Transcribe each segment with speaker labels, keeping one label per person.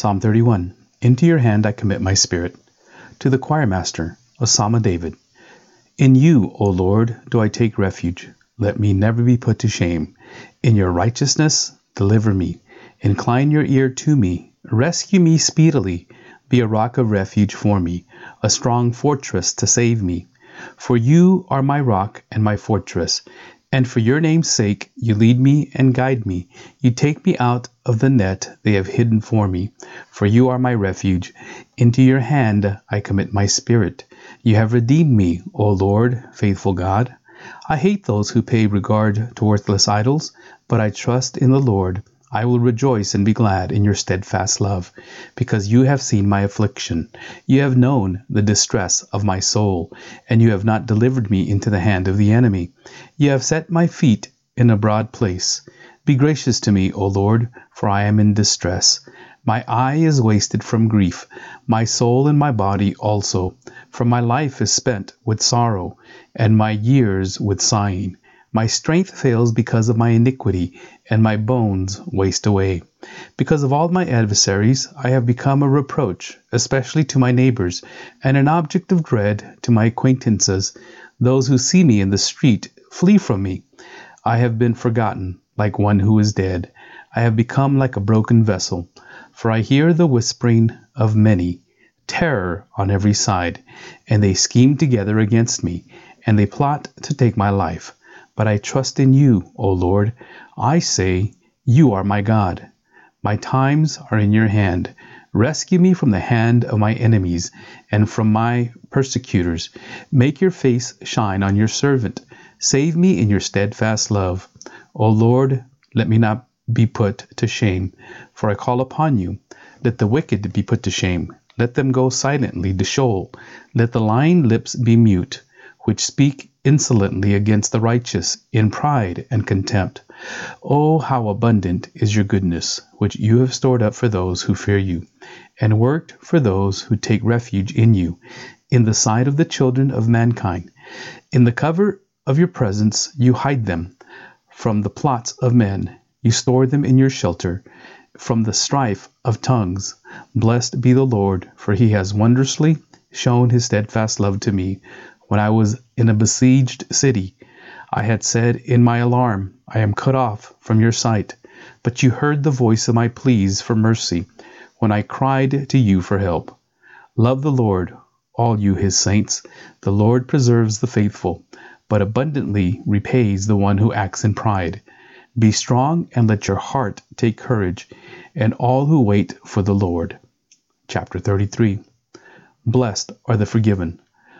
Speaker 1: Psalm 31 Into your hand I commit my spirit. To the choir master, a psalm of David. In you, O Lord, do I take refuge. Let me never be put to shame. In your righteousness, deliver me. Incline your ear to me. Rescue me speedily. Be a rock of refuge for me, a strong fortress to save me. For you are my rock and my fortress, and for your name's sake you lead me and guide me. You take me out of the net they have hidden for me. For you are my refuge. Into your hand I commit my spirit. You have redeemed me, O Lord, faithful God. I hate those who pay regard to worthless idols, but I trust in the Lord. I will rejoice and be glad in your steadfast love, because you have seen my affliction. You have known the distress of my soul, and you have not delivered me into the hand of the enemy. You have set my feet in a broad place. Be gracious to me, O Lord, for I am in distress. My eye is wasted from grief, my soul and my body also, for my life is spent with sorrow, and my years with sighing. My strength fails because of my iniquity, and my bones waste away. Because of all my adversaries, I have become a reproach, especially to my neighbors, and an object of dread to my acquaintances. Those who see me in the street flee from me. I have been forgotten, like one who is dead. I have become like a broken vessel, for I hear the whispering of many, terror on every side, and they scheme together against me, and they plot to take my life. But I trust in you, O Lord. I say, You are my God. My times are in your hand. Rescue me from the hand of my enemies and from my persecutors. Make your face shine on your servant. Save me in your steadfast love. O Lord, let me not be put to shame, for I call upon you. Let the wicked be put to shame. Let them go silently to Sheol. Let the lying lips be mute, which speak insolently against the righteous in pride and contempt. Oh, how abundant is your goodness, which you have stored up for those who fear you, and worked for those who take refuge in you, in the sight of the children of mankind. In the cover of your presence you hide them from the plots of men. You store them in your shelter from the strife of tongues. Blessed be the Lord, for he has wondrously shown his steadfast love to me when I was in a besieged city. I had said in my alarm, I am cut off from your sight. But you heard the voice of my pleas for mercy when I cried to you for help. Love the Lord, all you his saints. The Lord preserves the faithful, but abundantly repays the one who acts in pride. Be strong and let your heart take courage, and all who wait for the Lord. Chapter 33 Blessed are the forgiven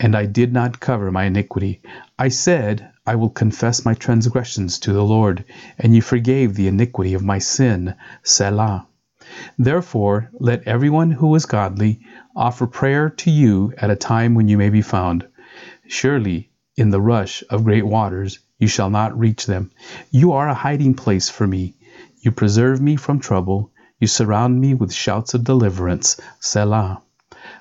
Speaker 1: and I did not cover my iniquity. I said, I will confess my transgressions to the Lord, and you forgave the iniquity of my sin. Selah. Therefore, let everyone who is godly offer prayer to you at a time when you may be found. Surely, in the rush of great waters, you shall not reach them. You are a hiding place for me. You preserve me from trouble. You surround me with shouts of deliverance. Selah.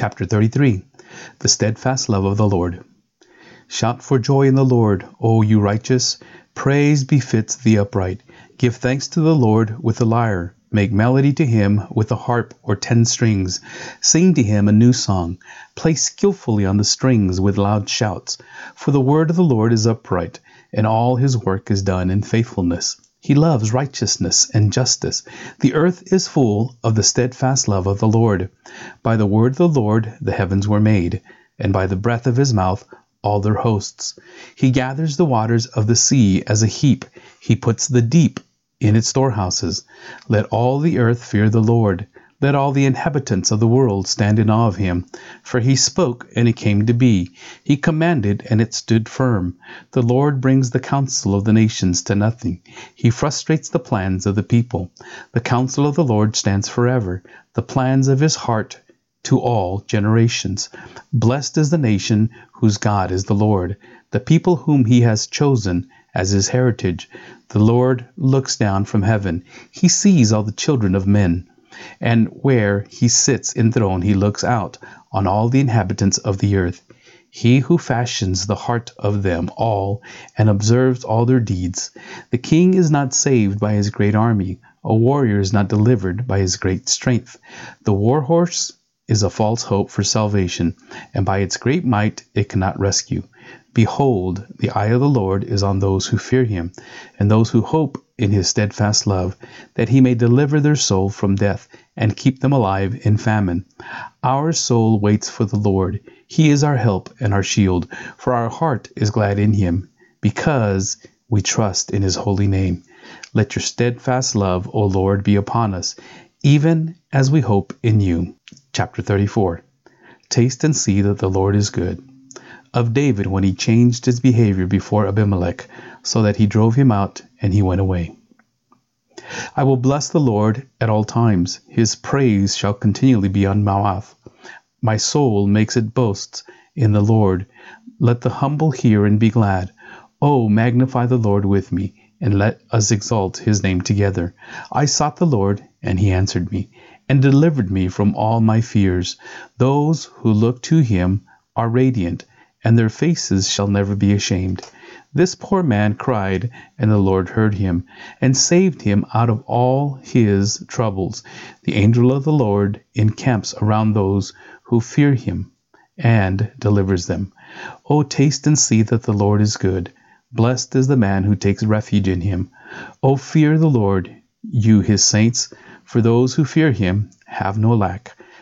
Speaker 1: Chapter 33 the steadfast love of the Lord. Shout for joy in the Lord, O you righteous. Praise befits the upright. Give thanks to the Lord with the lyre. Make melody to him with the harp or ten strings. Sing to him a new song. Play skillfully on the strings with loud shouts. For the word of the Lord is upright, and all his work is done in faithfulness. He loves righteousness and justice. The earth is full of the steadfast love of the Lord. By the word of the Lord the heavens were made, and by the breath of his mouth all their hosts. He gathers the waters of the sea as a heap. He puts the deep in its storehouses. Let all the earth fear the Lord. Let all the inhabitants of the world stand in awe of him. For he spoke, and it came to be. He commanded, and it stood firm. The Lord brings the counsel of the nations to nothing. He frustrates the plans of the people. The counsel of the Lord stands forever, the plans of his heart to all generations. Blessed is the nation whose God is the Lord, the people whom he has chosen as his heritage. The Lord looks down from heaven. He sees all the children of men and where he sits enthroned he looks out on all the inhabitants of the earth. He who fashions the heart of them all and observes all their deeds. The king is not saved by his great army, a warrior is not delivered by his great strength. The war horse is a false hope for salvation, and by its great might it cannot rescue. Behold, the eye of the Lord is on those who fear him, and those who hope in his steadfast love, that he may deliver their soul from death and keep them alive in famine. Our soul waits for the Lord. He is our help and our shield, for our heart is glad in him, because we trust in his holy name. Let your steadfast love, O Lord, be upon us, even as we hope in you. Chapter 34 Taste and see that the Lord is good of David when he changed his behavior before Abimelech, so that he drove him out and he went away. I will bless the Lord at all times. His praise shall continually be on my mouth. My soul makes it boast in the Lord. Let the humble hear and be glad. Oh, magnify the Lord with me, and let us exalt his name together. I sought the Lord, and he answered me, and delivered me from all my fears. Those who look to him are radiant and their faces shall never be ashamed. This poor man cried, and the Lord heard him, and saved him out of all his troubles. The angel of the Lord encamps around those who fear him, and delivers them. O taste and see that the Lord is good. Blessed is the man who takes refuge in him. O fear the Lord, you his saints, for those who fear him have no lack.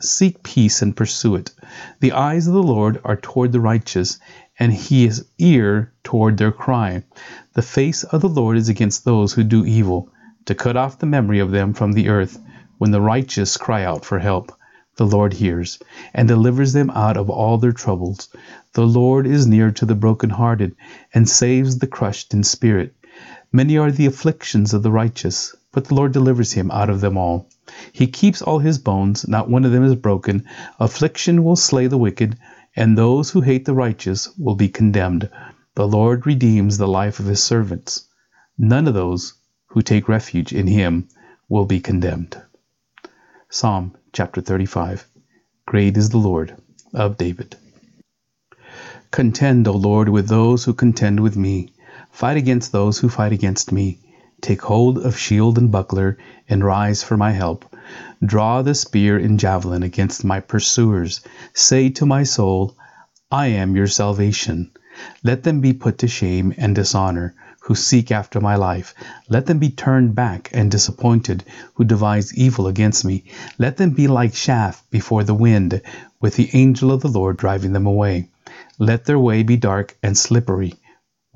Speaker 1: Seek peace and pursue it. The eyes of the Lord are toward the righteous, and his ear toward their cry. The face of the Lord is against those who do evil, to cut off the memory of them from the earth. When the righteous cry out for help, the Lord hears, and delivers them out of all their troubles. The Lord is near to the brokenhearted, and saves the crushed in spirit. Many are the afflictions of the righteous, but the Lord delivers him out of them all. He keeps all his bones, not one of them is broken. Affliction will slay the wicked, and those who hate the righteous will be condemned. The Lord redeems the life of his servants. None of those who take refuge in him will be condemned. Psalm chapter 35 Great is the Lord of David. Contend, O Lord, with those who contend with me. Fight against those who fight against me. Take hold of shield and buckler, and rise for my help. Draw the spear and javelin against my pursuers. Say to my soul, I am your salvation. Let them be put to shame and dishonor who seek after my life. Let them be turned back and disappointed who devise evil against me. Let them be like chaff before the wind, with the angel of the Lord driving them away. Let their way be dark and slippery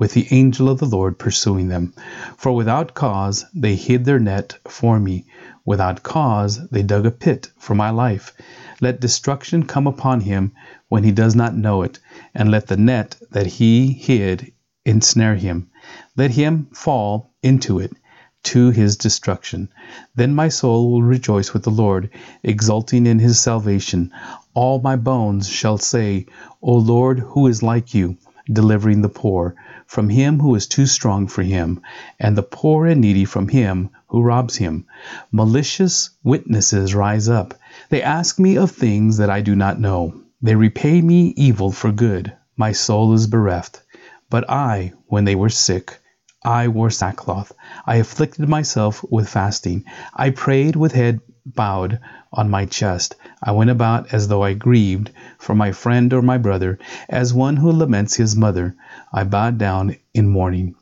Speaker 1: with the angel of the Lord pursuing them. For without cause they hid their net for me. Without cause they dug a pit for my life. Let destruction come upon him when he does not know it, and let the net that he hid ensnare him. Let him fall into it to his destruction. Then my soul will rejoice with the Lord, exulting in his salvation. All my bones shall say, O Lord, who is like you? delivering the poor from him who is too strong for him, and the poor and needy from him who robs him. Malicious witnesses rise up. They ask me of things that I do not know. They repay me evil for good. My soul is bereft. But I, when they were sick, I wore sackcloth. I afflicted myself with fasting. I prayed with head bowed on my chest. I went about as though I grieved for my friend or my brother, as one who laments his mother. I bowed down in mourning.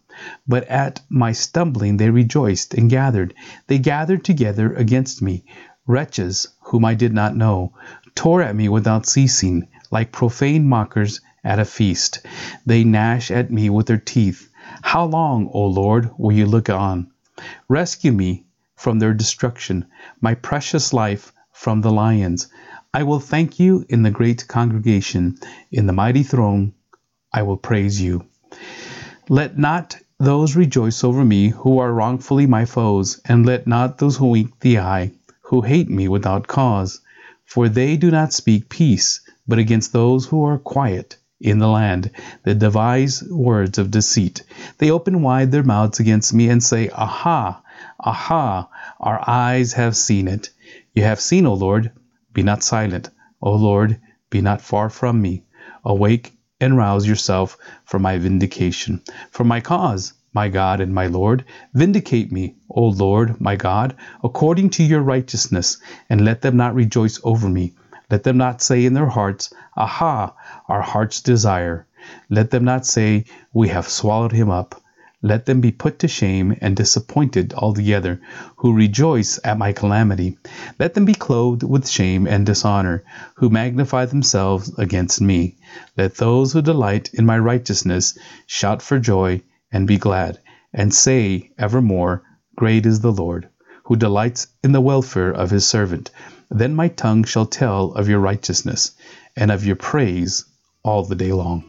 Speaker 1: But at my stumbling they rejoiced and gathered. They gathered together against me. Wretches whom I did not know tore at me without ceasing, like profane mockers at a feast. They gnash at me with their teeth. How long, O Lord, will you look on? Rescue me from their destruction, my precious life from the lions. I will thank you in the great congregation, in the mighty throne. I will praise you. Let not those rejoice over me who are wrongfully my foes, and let not those who wink the eye, who hate me without cause. For they do not speak peace, but against those who are quiet in the land, that devise words of deceit. They open wide their mouths against me and say, Aha, aha, our eyes have seen it. You have seen, O Lord, be not silent. O Lord, be not far from me. Awake and rouse yourself for my vindication. For my cause, my God and my Lord, vindicate me, O Lord, my God, according to your righteousness, and let them not rejoice over me. Let them not say in their hearts, Aha, our heart's desire. Let them not say, We have swallowed him up. Let them be put to shame and disappointed altogether, who rejoice at my calamity. Let them be clothed with shame and dishonor, who magnify themselves against me. Let those who delight in my righteousness shout for joy and be glad, and say evermore, Great is the Lord, who delights in the welfare of his servant. Then my tongue shall tell of your righteousness, and of your praise all the day long.